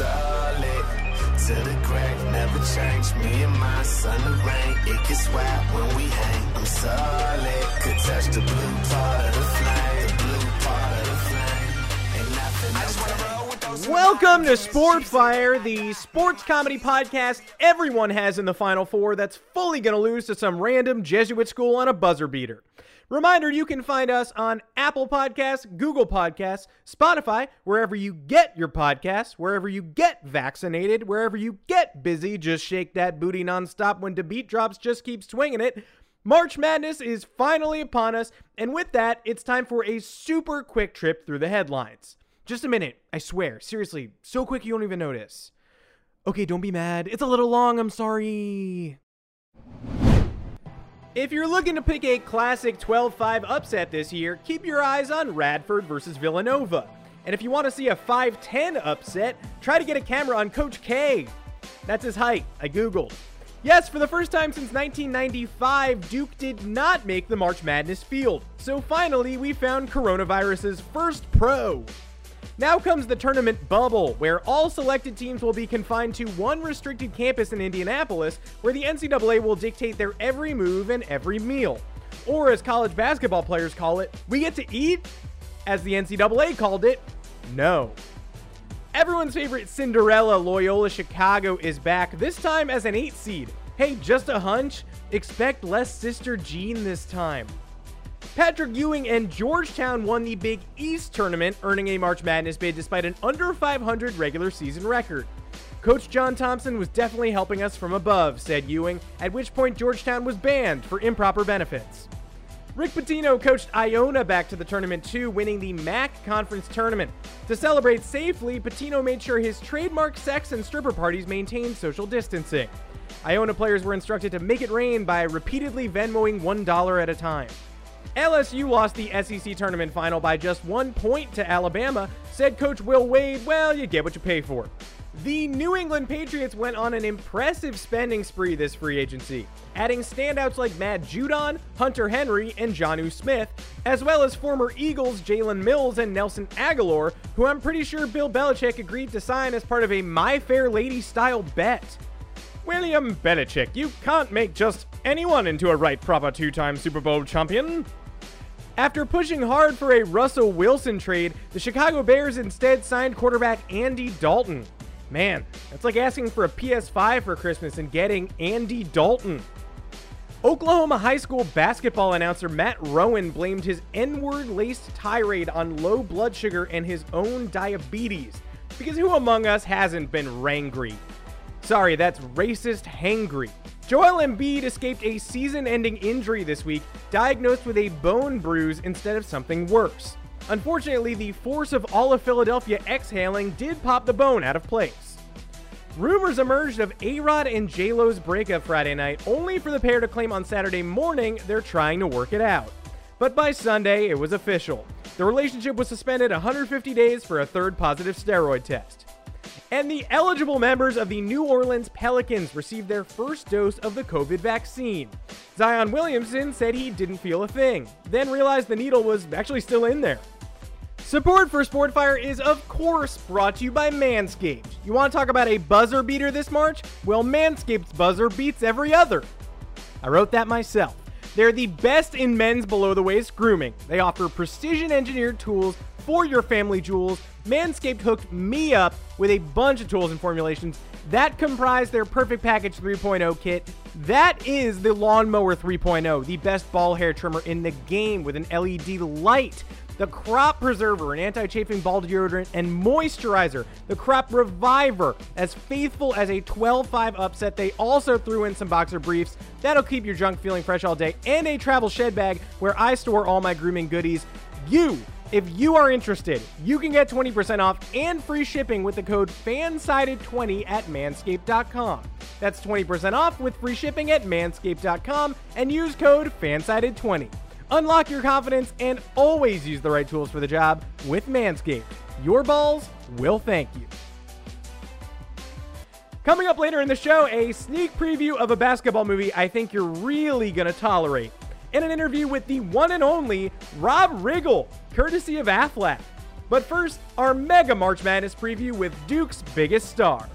solid. To the grave, never change. Me and my son, the rain. It gets wet when we hang. I'm solid. Could touch the blue part of the flame. The blue part of the flame. Ain't nothing I just wanna roll Welcome to Sport Fire, the sports comedy podcast everyone has in the Final Four that's fully going to lose to some random Jesuit school on a buzzer beater. Reminder you can find us on Apple Podcasts, Google Podcasts, Spotify, wherever you get your podcasts, wherever you get vaccinated, wherever you get busy. Just shake that booty nonstop when the beat drops, just keep swinging it. March Madness is finally upon us, and with that, it's time for a super quick trip through the headlines. Just a minute, I swear. Seriously, so quick you don't even notice. Okay, don't be mad. It's a little long, I'm sorry. If you're looking to pick a classic 12 5 upset this year, keep your eyes on Radford versus Villanova. And if you want to see a 5 10 upset, try to get a camera on Coach K. That's his height, I Googled. Yes, for the first time since 1995, Duke did not make the March Madness field. So finally, we found coronavirus's first pro. Now comes the tournament bubble, where all selected teams will be confined to one restricted campus in Indianapolis, where the NCAA will dictate their every move and every meal. Or, as college basketball players call it, we get to eat? As the NCAA called it, no. Everyone's favorite Cinderella, Loyola Chicago, is back, this time as an 8 seed. Hey, just a hunch? Expect less Sister Jean this time. Patrick Ewing and Georgetown won the Big East tournament, earning a March Madness bid despite an under 500 regular season record. Coach John Thompson was definitely helping us from above, said Ewing, at which point Georgetown was banned for improper benefits. Rick Pitino coached Iona back to the tournament too, winning the MAAC Conference Tournament. To celebrate safely, Pitino made sure his trademark sex and stripper parties maintained social distancing. Iona players were instructed to make it rain by repeatedly Venmoing $1 at a time. LSU lost the SEC tournament final by just one point to Alabama, said Coach Will Wade, well, you get what you pay for. The New England Patriots went on an impressive spending spree this free agency, adding standouts like Matt Judon, Hunter Henry, and Jonnu Smith, as well as former Eagles Jalen Mills and Nelson Agholor, who I'm pretty sure Bill Belichick agreed to sign as part of a My Fair Lady style bet. William Belichick, you can't make just anyone into a right proper two time Super Bowl champion. After pushing hard for a Russell Wilson trade, the Chicago Bears instead signed quarterback Andy Dalton. Man, that's like asking for a PS5 for Christmas and getting Andy Dalton. Oklahoma high school basketball announcer Matt Rowan blamed his N word laced tirade on low blood sugar and his own diabetes. Because who among us hasn't been rangry? Sorry, that's racist hangry. Joel Embiid escaped a season ending injury this week, diagnosed with a bone bruise instead of something worse. Unfortunately, the force of all of Philadelphia exhaling did pop the bone out of place. Rumors emerged of A-Rod and J-Lo's breakup Friday night, only for the pair to claim on Saturday morning they're trying to work it out. But by Sunday, it was official. The relationship was suspended 150 days for a third positive steroid test. And the eligible members of the New Orleans Pelicans received their first dose of the COVID vaccine. Zion Williamson said he didn't feel a thing, then realized the needle was actually still in there. Support for Sportfire is, of course, brought to you by Manscaped. You want to talk about a buzzer beater this March? Well, Manscaped's buzzer beats every other. I wrote that myself. They're the best in men's below the waist grooming. They offer precision engineered tools for your family jewels. Manscaped hooked me up with a bunch of tools and formulations that comprise their Perfect Package 3.0 kit. That is the Lawnmower 3.0, the best ball hair trimmer in the game with an LED light. The Crop Preserver, an anti chafing ball deodorant and moisturizer. The Crop Reviver, as faithful as a 12 5 upset. They also threw in some boxer briefs that'll keep your junk feeling fresh all day, and a travel shed bag where I store all my grooming goodies. You if you are interested, you can get 20% off and free shipping with the code FANSIDED20 at manscaped.com. That's 20% off with free shipping at manscaped.com and use code FANSIDED20. Unlock your confidence and always use the right tools for the job with Manscaped. Your balls will thank you. Coming up later in the show, a sneak preview of a basketball movie I think you're really going to tolerate. In an interview with the one and only Rob Riggle, courtesy of Aflac. But first, our mega March Madness preview with Duke's biggest star.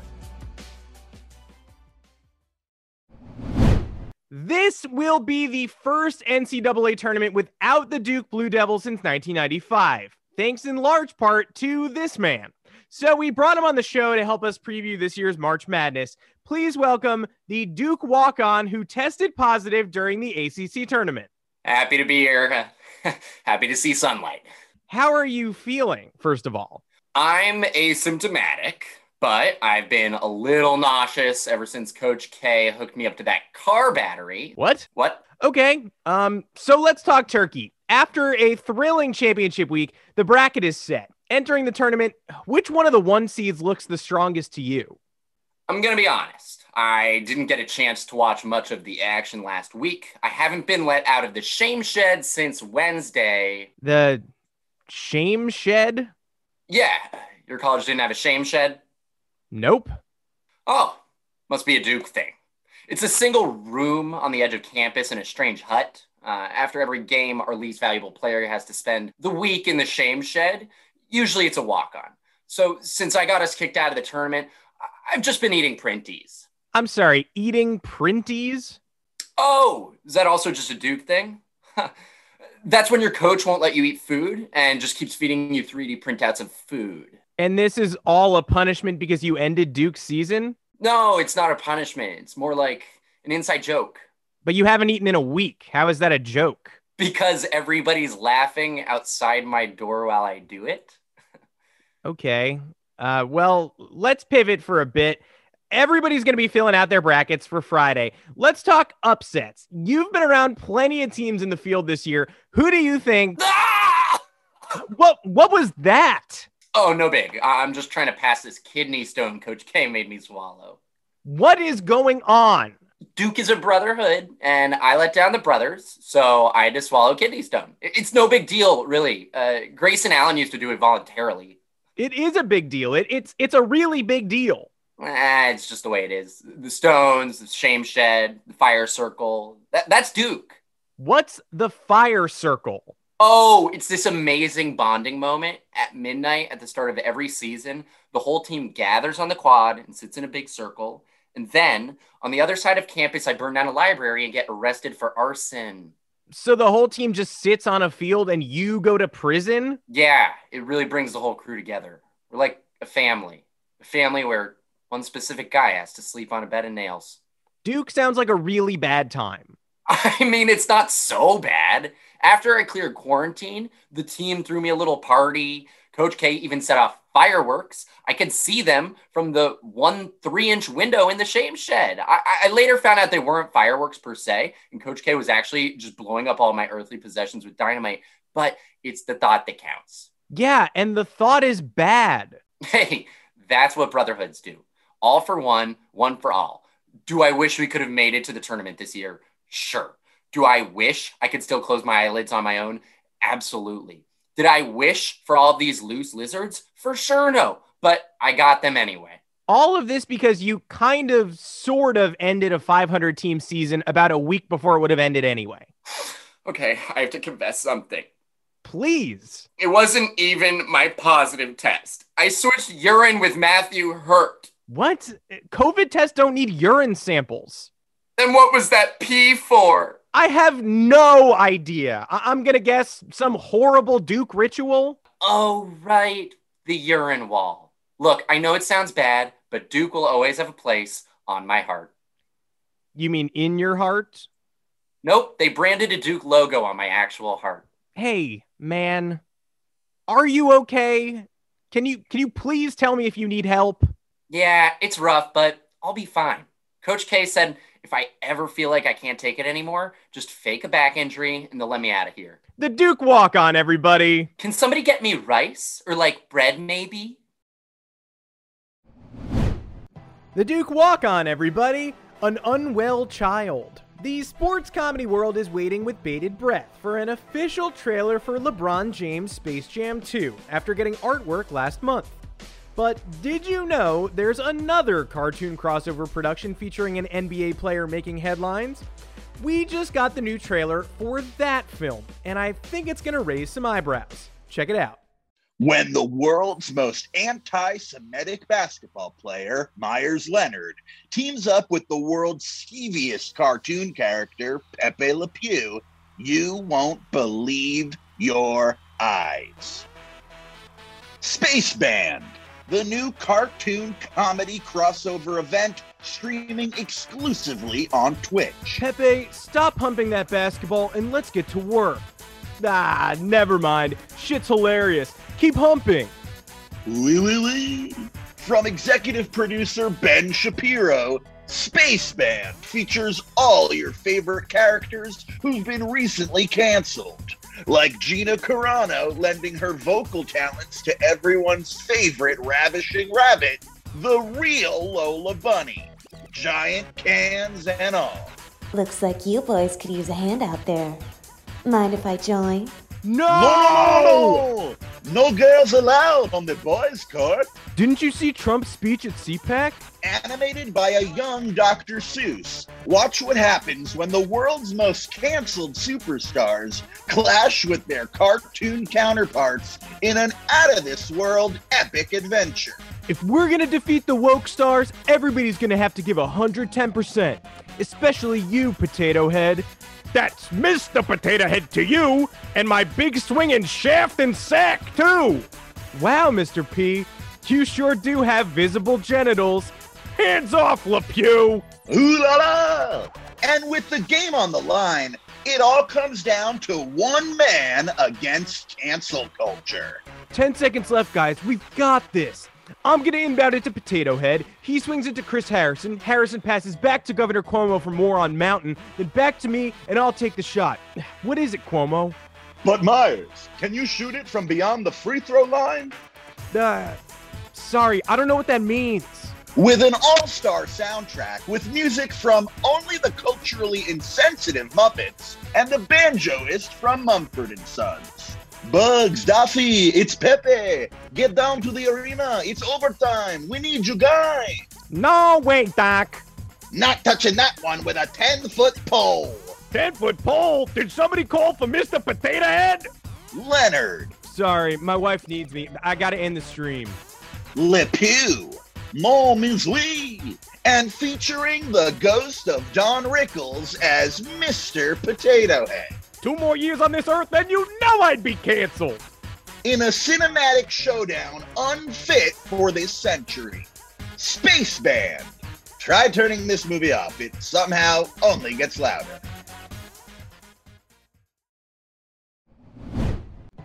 This will be the first NCAA tournament without the Duke Blue Devils since 1995, thanks in large part to this man. So we brought him on the show to help us preview this year's March Madness. Please welcome the Duke walk on who tested positive during the ACC tournament. Happy to be here. Happy to see sunlight. How are you feeling, first of all? I'm asymptomatic, but I've been a little nauseous ever since Coach K hooked me up to that car battery. What? What? Okay. Um, so let's talk turkey. After a thrilling championship week, the bracket is set. Entering the tournament, which one of the one seeds looks the strongest to you? I'm going to be honest. I didn't get a chance to watch much of the action last week. I haven't been let out of the shame shed since Wednesday. The shame shed? Yeah. Your college didn't have a shame shed? Nope. Oh, must be a Duke thing. It's a single room on the edge of campus in a strange hut. Uh, after every game, our least valuable player has to spend the week in the shame shed. Usually it's a walk on. So since I got us kicked out of the tournament, I've just been eating printies. I'm sorry, eating printies? Oh, is that also just a Duke thing? That's when your coach won't let you eat food and just keeps feeding you 3D printouts of food. And this is all a punishment because you ended Duke's season? No, it's not a punishment. It's more like an inside joke. But you haven't eaten in a week. How is that a joke? Because everybody's laughing outside my door while I do it. okay. Uh, well, let's pivot for a bit. Everybody's going to be filling out their brackets for Friday. Let's talk upsets. You've been around plenty of teams in the field this year. Who do you think? Ah! What what was that? Oh, no big. I'm just trying to pass this kidney stone Coach K made me swallow. What is going on? Duke is a brotherhood, and I let down the brothers, so I had to swallow kidney stone. It's no big deal, really. Uh, Grayson Allen used to do it voluntarily. It is a big deal. It, it's it's a really big deal. Eh, it's just the way it is. The Stones, the Shame Shed, the Fire Circle. That, that's Duke. What's the Fire Circle? Oh, it's this amazing bonding moment at midnight at the start of every season. The whole team gathers on the quad and sits in a big circle. And then on the other side of campus, I burn down a library and get arrested for arson. So the whole team just sits on a field and you go to prison? Yeah, it really brings the whole crew together. We're like a family, a family where one specific guy has to sleep on a bed of nails. Duke sounds like a really bad time. I mean, it's not so bad. After I cleared quarantine, the team threw me a little party. Coach K even set off fireworks. I could see them from the one three inch window in the shame shed. I, I, later found out they weren't fireworks per se, and Coach K was actually just blowing up all my earthly possessions with dynamite. But it's the thought that counts. Yeah, and the thought is bad. Hey, that's what brotherhoods do. All for one, one for all. Do I wish we could have made it to the tournament this year? Sure. Do I wish I could still close my eyelids on my own? Absolutely. Did I wish for all these loose lizards? For sure, no. But I got them anyway. All of this because you kind of, sort of ended a 500 team season about a week before it would have ended anyway. okay, I have to confess something. Please. It wasn't even my positive test. I switched urine with Matthew Hurt. What? COVID tests don't need urine samples. Then what was that P for? I have no idea. I- am to guess some horrible Duke ritual. Oh, right. The urine wall. Look, I know it sounds bad, but Duke will always have a place on my heart. You mean in your heart? Nope, they branded a Duke logo on my actual heart. Hey, man. Are you okay? Can you can you please tell me if you need help? Yeah, it's rough, but I'll be fine. Coach K said if I ever feel like I can't take it anymore, just fake a back injury and they'll let me out of here. The Duke walk on, everybody. Can somebody get me rice or like bread, maybe? The Duke walk on, everybody. An unwell child. The sports comedy world is waiting with bated breath for an official trailer for LeBron James Space Jam 2 after getting artwork last month. But did you know there's another cartoon crossover production featuring an NBA player making headlines? We just got the new trailer for that film, and I think it's gonna raise some eyebrows. Check it out. when the world's most anti Semitic basketball player, Myers Leonard, teams up with the world's skeeviest cartoon character, Pepe Le Pew, you won't believe your eyes. Space Band, the new cartoon comedy crossover event streaming exclusively on Twitch. Pepe, stop pumping that basketball and let's get to work. Ah, never mind. Shit's hilarious. Keep humping. Wee wee wee. From executive producer Ben Shapiro, Space Band features all your favorite characters who've been recently canceled. Like Gina Carano lending her vocal talents to everyone's favorite ravishing rabbit, the real Lola Bunny. Giant cans and all. Looks like you boys could use a hand out there. Mind if I join? No! No, no, girls allowed on the boys' court. Didn't you see Trump's speech at CPAC? Animated by a young Dr. Seuss. Watch what happens when the world's most canceled superstars clash with their cartoon counterparts in an out of this world epic adventure. If we're gonna defeat the woke stars, everybody's gonna have to give 110%. Especially you, Potato Head. That's Mr. Potato Head to you, and my big swinging shaft and sack, too. Wow, Mr. P, you sure do have visible genitals. Hands off, LePew! Ooh la la! And with the game on the line, it all comes down to one man against cancel culture. 10 seconds left, guys. We've got this. I'm going to inbound it to Potato Head. He swings it to Chris Harrison. Harrison passes back to Governor Cuomo for more on Mountain, then back to me, and I'll take the shot. What is it, Cuomo? But Myers, can you shoot it from beyond the free throw line? Uh, sorry, I don't know what that means. With an all star soundtrack with music from only the culturally insensitive Muppets and the banjoist from Mumford and Sons. Bugs, Daffy, it's Pepe. Get down to the arena. It's overtime. We need you guys. No, wait, Doc. Not touching that one with a 10 foot pole. 10 foot pole? Did somebody call for Mr. Potato Head? Leonard, Sorry, my wife needs me. I gotta end the stream. Le Pew, Mon Misui, and featuring the ghost of Don Rickles as Mr. Potato Head. Two more years on this earth, then you know I'd be canceled. in a cinematic showdown unfit for this century. Space Band. Try turning this movie off. It somehow only gets louder.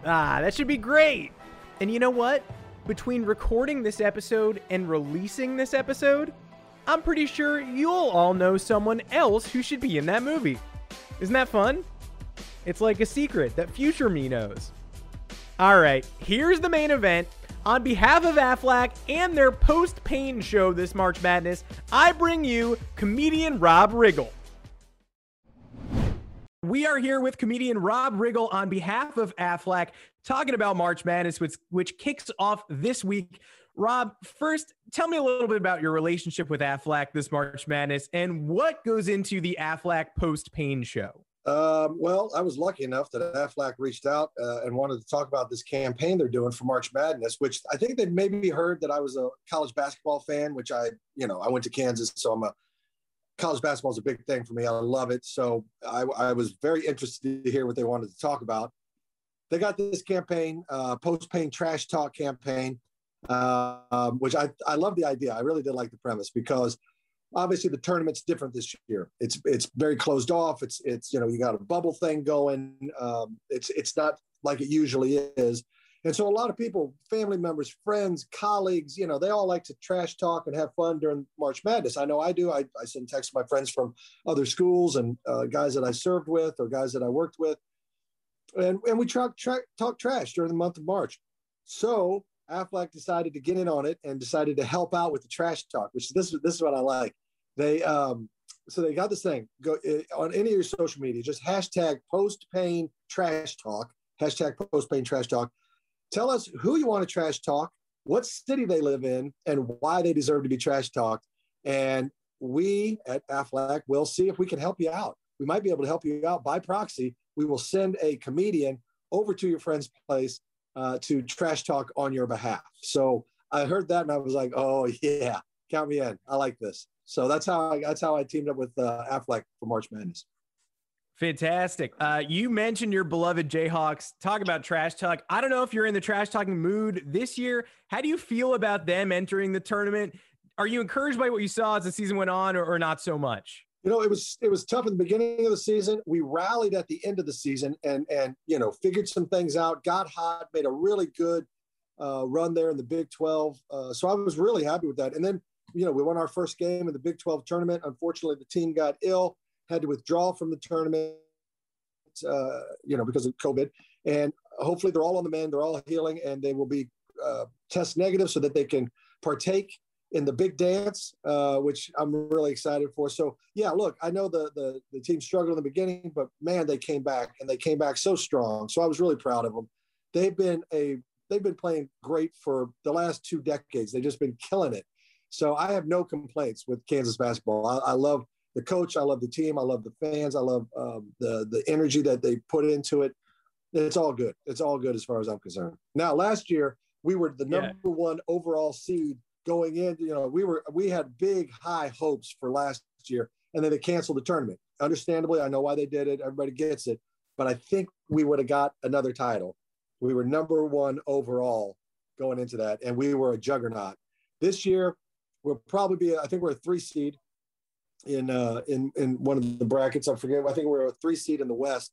Ah, that should be great. And you know what? Between recording this episode and releasing this episode, I'm pretty sure you'll all know someone else who should be in that movie. Isn't that fun? It's like a secret that future me knows. All right, here's the main event. On behalf of Aflac and their post pain show this March Madness, I bring you comedian Rob Riggle. We are here with comedian Rob Riggle on behalf of Aflac talking about March Madness, which, which kicks off this week. Rob, first, tell me a little bit about your relationship with Aflac this March Madness and what goes into the Aflac post pain show. Um, well, I was lucky enough that AFLAC reached out uh, and wanted to talk about this campaign they're doing for March Madness, which I think they maybe heard that I was a college basketball fan, which I, you know, I went to Kansas, so I'm a college basketball is a big thing for me. I love it. So I, I was very interested to hear what they wanted to talk about. They got this campaign, uh, post pain trash talk campaign, uh, um, which I, I love the idea. I really did like the premise because obviously the tournament's different this year. It's it's very closed off. It's it's you know you got a bubble thing going. Um, it's it's not like it usually is. And so a lot of people, family members, friends, colleagues, you know, they all like to trash talk and have fun during March Madness. I know I do. I, I send texts to my friends from other schools and uh, guys that I served with or guys that I worked with. And, and we talk, tra- talk trash during the month of March. So Aflac decided to get in on it and decided to help out with the trash talk, which this, is this is what I like. They, um, so they got this thing go uh, on any of your social media, just hashtag post pain trash talk, hashtag post pain trash talk. Tell us who you want to trash talk, what city they live in, and why they deserve to be trash talked. And we at Aflac will see if we can help you out. We might be able to help you out by proxy. We will send a comedian over to your friend's place uh, to trash talk on your behalf. So I heard that and I was like, oh yeah, count me in. I like this. So that's how I that's how I teamed up with uh, Aflac for March Madness. Fantastic. Uh, you mentioned your beloved Jayhawks. Talk about trash talk. I don't know if you're in the trash talking mood this year. How do you feel about them entering the tournament? Are you encouraged by what you saw as the season went on, or, or not so much? You know, it was it was tough in the beginning of the season. We rallied at the end of the season, and and you know figured some things out. Got hot, made a really good uh, run there in the Big Twelve. Uh, so I was really happy with that. And then you know we won our first game in the Big Twelve tournament. Unfortunately, the team got ill had to withdraw from the tournament, uh, you know, because of COVID. And hopefully they're all on the mend, they're all healing, and they will be uh, test negative so that they can partake in the big dance, uh, which I'm really excited for. So yeah, look, I know the, the the team struggled in the beginning, but man, they came back and they came back so strong. So I was really proud of them. They've been a they've been playing great for the last two decades. They've just been killing it. So I have no complaints with Kansas basketball. I, I love the coach. I love the team. I love the fans. I love um, the the energy that they put into it. It's all good. It's all good as far as I'm concerned. Now, last year we were the number yeah. one overall seed going in. You know, we were we had big high hopes for last year, and then they canceled the tournament. Understandably, I know why they did it. Everybody gets it, but I think we would have got another title. We were number one overall going into that, and we were a juggernaut. This year, we'll probably be. I think we're a three seed in uh, in in one of the brackets. I forget. I think we are a three seed in the West.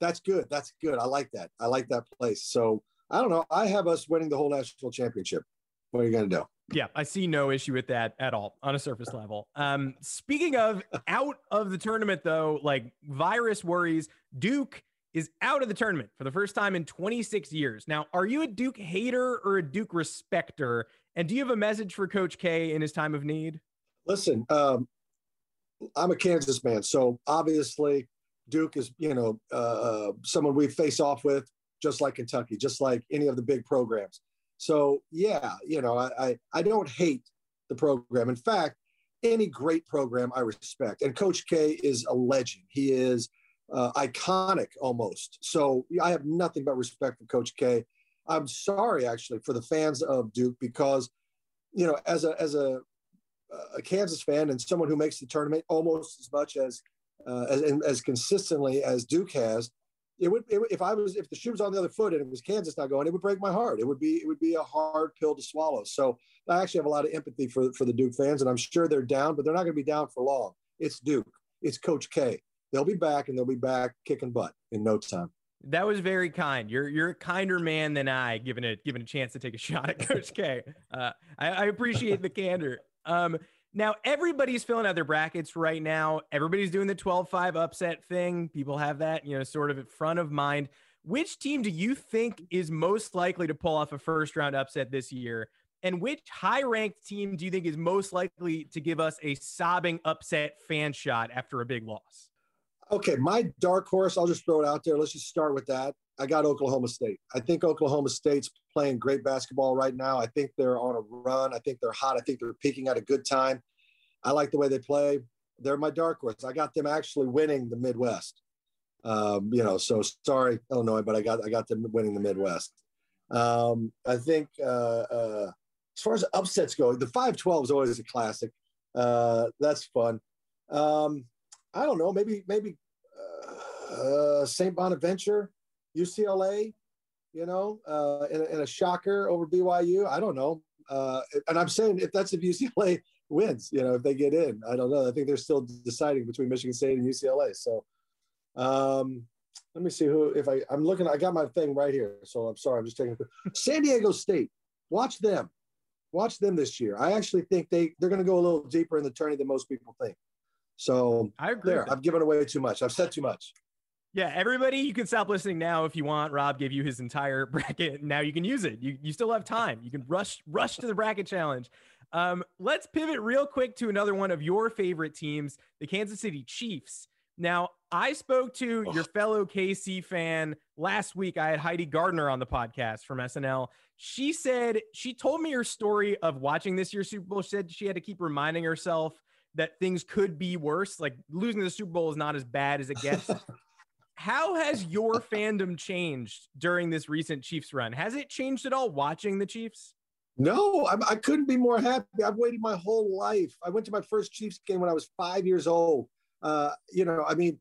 That's good. That's good. I like that. I like that place. So I don't know. I have us winning the whole national championship. What are you going to do? Yeah, I see no issue with that at all on a surface level. Um, speaking of out of the tournament, though, like virus worries, Duke is out of the tournament for the first time in 26 years. Now, are you a Duke hater or a Duke respecter? And do you have a message for Coach K in his time of need? Listen, um, I'm a Kansas man, so obviously Duke is you know uh, uh, someone we face off with, just like Kentucky, just like any of the big programs. So yeah, you know I, I, I don't hate the program. In fact, any great program I respect, and Coach K is a legend. He is uh, iconic almost. So I have nothing but respect for Coach K. I'm sorry actually for the fans of Duke because you know as a as a a Kansas fan and someone who makes the tournament almost as much as uh, as as consistently as Duke has, it would it, if I was if the shoe was on the other foot and it was Kansas not going, it would break my heart. It would be it would be a hard pill to swallow. So I actually have a lot of empathy for for the Duke fans, and I'm sure they're down, but they're not going to be down for long. It's Duke. It's Coach K. They'll be back, and they'll be back kicking butt in no time. That was very kind. You're you're a kinder man than I, given a given a chance to take a shot at Coach K. Uh, I, I appreciate the candor. Um, now everybody's filling out their brackets right now. Everybody's doing the 12-5 upset thing. People have that, you know, sort of at front of mind. Which team do you think is most likely to pull off a first round upset this year? And which high ranked team do you think is most likely to give us a sobbing upset fan shot after a big loss? Okay, my dark horse, I'll just throw it out there. Let's just start with that. I got Oklahoma State. I think Oklahoma State's playing great basketball right now. I think they're on a run. I think they're hot. I think they're peaking at a good time. I like the way they play. They're my dark horse. I got them actually winning the Midwest. Um, you know, so sorry, Illinois, but I got I got them winning the Midwest. Um, I think uh, uh, as far as upsets go, the 5-12 is always a classic. Uh, that's fun. Um, I don't know, maybe maybe uh, St. Bonaventure UCLA, you know, uh, in, in, a shocker over BYU. I don't know. Uh, and I'm saying if that's if UCLA wins, you know, if they get in, I don't know. I think they're still deciding between Michigan State and UCLA. So um, let me see who, if I, I'm looking, I got my thing right here. So I'm sorry, I'm just taking San Diego State. Watch them. Watch them this year. I actually think they, they're going to go a little deeper in the tourney than most people think. So I agree. There, I've given away too much. I've said too much. Yeah, everybody, you can stop listening now if you want. Rob gave you his entire bracket. Now you can use it. You, you still have time. You can rush rush to the bracket challenge. Um, let's pivot real quick to another one of your favorite teams, the Kansas City Chiefs. Now, I spoke to your fellow KC fan last week. I had Heidi Gardner on the podcast from SNL. She said she told me her story of watching this year's Super Bowl. She said she had to keep reminding herself that things could be worse. Like losing the Super Bowl is not as bad as it gets. how has your fandom changed during this recent Chiefs run? Has it changed at all watching the Chiefs? No, I could not be more happy. I've waited my whole life. I went to my first Chiefs game when I was five years old. Uh, you know, I mean,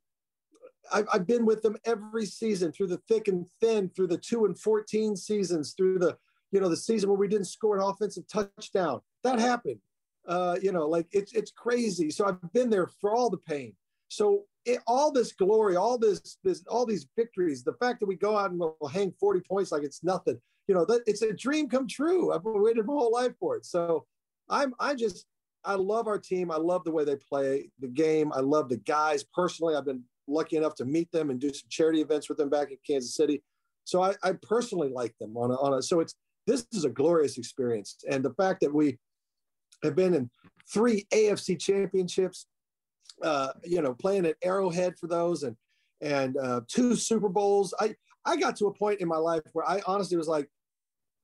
I've, I've been with them every season through the thick and thin, through the two and 14 seasons, through the, you know, the season where we didn't score an offensive touchdown. That happened. Uh, you know, like it's, it's crazy. So I've been there for all the pain. So it, all this glory, all this, this, all these victories, the fact that we go out and we'll hang 40 points like it's nothing, you know, that it's a dream come true. I've waited my whole life for it. So I'm, I just, I love our team. I love the way they play the game. I love the guys personally. I've been lucky enough to meet them and do some charity events with them back in Kansas City. So I, I personally like them on a, on a, so it's, this is a glorious experience. And the fact that we have been in three AFC championships, uh, you know, playing at Arrowhead for those and, and uh, two Super Bowls. I, I got to a point in my life where I honestly was like,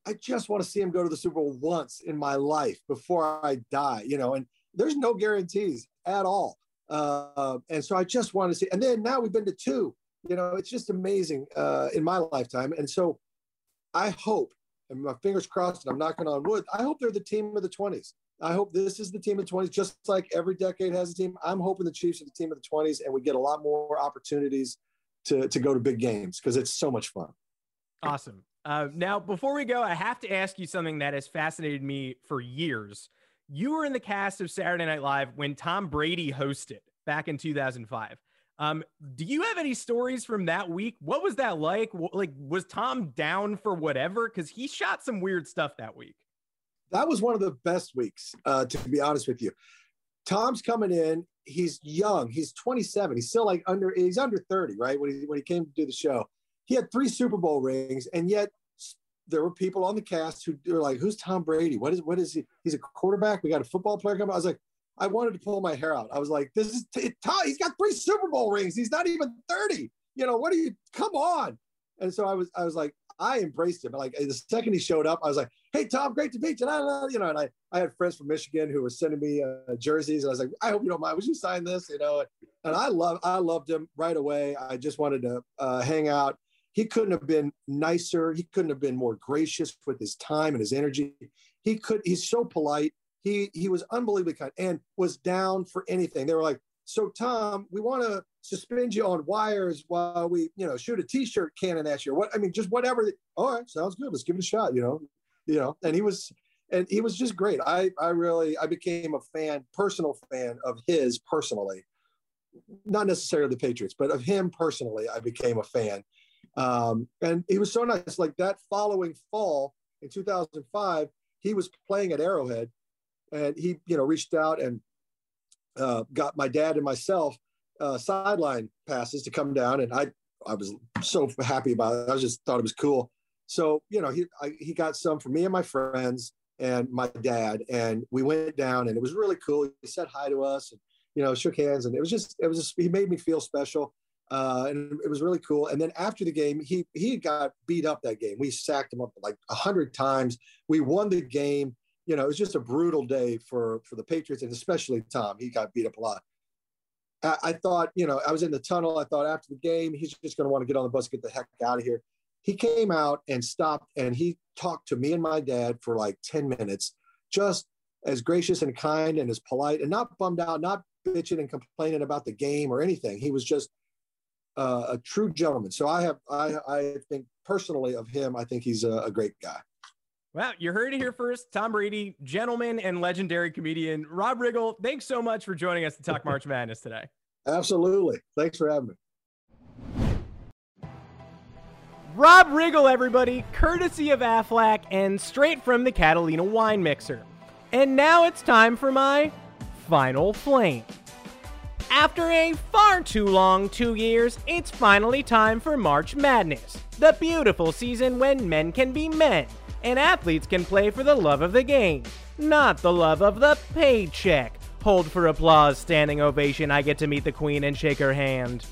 I just want to see him go to the Super Bowl once in my life before I die, you know, and there's no guarantees at all. Uh, and so I just want to see, and then now we've been to two, you know, it's just amazing uh, in my lifetime. And so I hope, and my fingers crossed, and I'm knocking on wood, I hope they're the team of the 20s. I hope this is the team of the 20s, just like every decade has a team. I'm hoping the Chiefs are the team of the 20s and we get a lot more opportunities to, to go to big games because it's so much fun. Awesome. Uh, now, before we go, I have to ask you something that has fascinated me for years. You were in the cast of Saturday Night Live when Tom Brady hosted back in 2005. Um, do you have any stories from that week? What was that like? Like, was Tom down for whatever? Because he shot some weird stuff that week. That was one of the best weeks, uh, to be honest with you. Tom's coming in. He's young. He's 27. He's still like under. He's under 30, right? When he when he came to do the show, he had three Super Bowl rings, and yet there were people on the cast who were like, "Who's Tom Brady? What is what is he? He's a quarterback. We got a football player coming." I was like, I wanted to pull my hair out. I was like, "This is t- Tom. He's got three Super Bowl rings. He's not even 30. You know what are you? Come on!" And so I was I was like, I embraced him. Like the second he showed up, I was like, "Hey Tom, great to meet you." You know, and I I had friends from Michigan who were sending me uh, jerseys, and I was like, "I hope you don't mind. Would you sign this?" You know, and I love I loved him right away. I just wanted to uh, hang out he couldn't have been nicer. He couldn't have been more gracious with his time and his energy. He could. He's so polite. He he was unbelievably kind and was down for anything. They were like, "So Tom, we want to suspend you on wires while we, you know, shoot a T-shirt cannon at you. What I mean, just whatever. All right, sounds good. Let's give it a shot. You know, you know." And he was, and he was just great. I I really I became a fan, personal fan of his personally, not necessarily the Patriots, but of him personally. I became a fan um, and he was so nice. Like that following fall in 2005, he was playing at Arrowhead, and he, you know, reached out and uh, got my dad and myself uh, sideline passes to come down, and I, I was so happy about it. I just thought it was cool. So you know, he I, he got some for me and my friends and my dad, and we went down, and it was really cool. He said hi to us, and you know, shook hands, and it was just it was just he made me feel special. Uh, and it was really cool. And then after the game, he he got beat up that game. We sacked him up like a hundred times. We won the game. You know, it was just a brutal day for for the Patriots and especially Tom. He got beat up a lot. I, I thought, you know, I was in the tunnel. I thought after the game, he's just going to want to get on the bus, get the heck out of here. He came out and stopped, and he talked to me and my dad for like ten minutes, just as gracious and kind and as polite, and not bummed out, not bitching and complaining about the game or anything. He was just uh, a true gentleman. So I have, I, I think personally of him, I think he's a, a great guy. Well, you heard it here first. Tom Brady, gentleman and legendary comedian Rob Riggle. Thanks so much for joining us to talk March Madness today. Absolutely. Thanks for having me. Rob Riggle, everybody, courtesy of Aflac and straight from the Catalina wine mixer. And now it's time for my final flame. After a far too long two years, it's finally time for March Madness, the beautiful season when men can be men and athletes can play for the love of the game, not the love of the paycheck. Hold for applause, standing ovation, I get to meet the queen and shake her hand.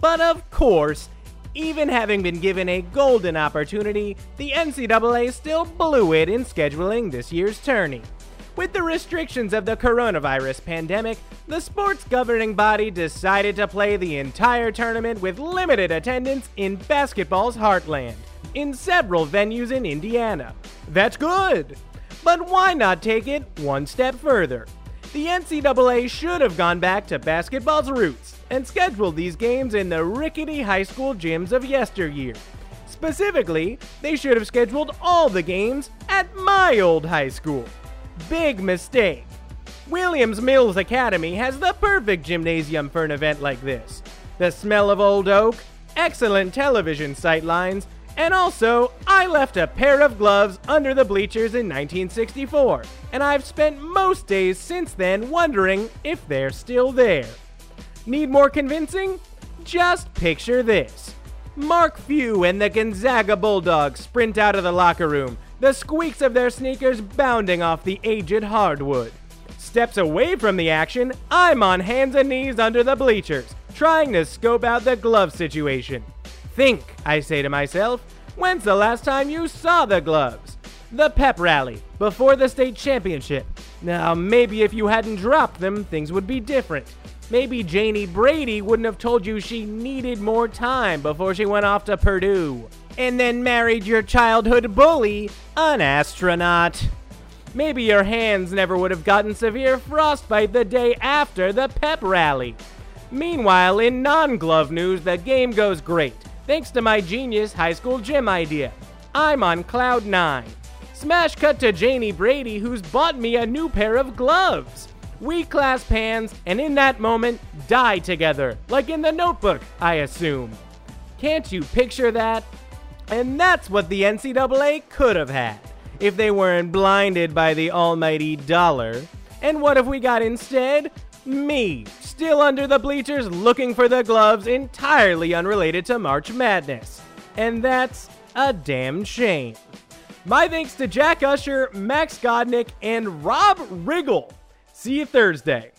But of course, even having been given a golden opportunity, the NCAA still blew it in scheduling this year's tourney. With the restrictions of the coronavirus pandemic, the sports governing body decided to play the entire tournament with limited attendance in basketball's heartland, in several venues in Indiana. That's good! But why not take it one step further? The NCAA should have gone back to basketball's roots and scheduled these games in the rickety high school gyms of yesteryear. Specifically, they should have scheduled all the games at my old high school. Big mistake. Williams Mills Academy has the perfect gymnasium for an event like this. The smell of old oak, excellent television sightlines, and also, I left a pair of gloves under the bleachers in 1964, and I've spent most days since then wondering if they're still there. Need more convincing? Just picture this. Mark Few and the Gonzaga Bulldogs sprint out of the locker room, the squeaks of their sneakers bounding off the aged hardwood. Steps away from the action, I'm on hands and knees under the bleachers, trying to scope out the glove situation. Think, I say to myself, when's the last time you saw the gloves? The pep rally, before the state championship. Now, maybe if you hadn't dropped them, things would be different. Maybe Janie Brady wouldn't have told you she needed more time before she went off to Purdue and then married your childhood bully, an astronaut. Maybe your hands never would have gotten severe frostbite the day after the pep rally. Meanwhile, in non glove news, the game goes great, thanks to my genius high school gym idea. I'm on cloud nine. Smash cut to Janie Brady, who's bought me a new pair of gloves. We clasp hands, and in that moment, die together, like in the notebook, I assume. Can't you picture that? And that's what the NCAA could have had if they weren't blinded by the almighty dollar. And what have we got instead? Me, still under the bleachers looking for the gloves entirely unrelated to March Madness. And that's a damn shame. My thanks to Jack Usher, Max Godnick, and Rob Riggle. See you Thursday.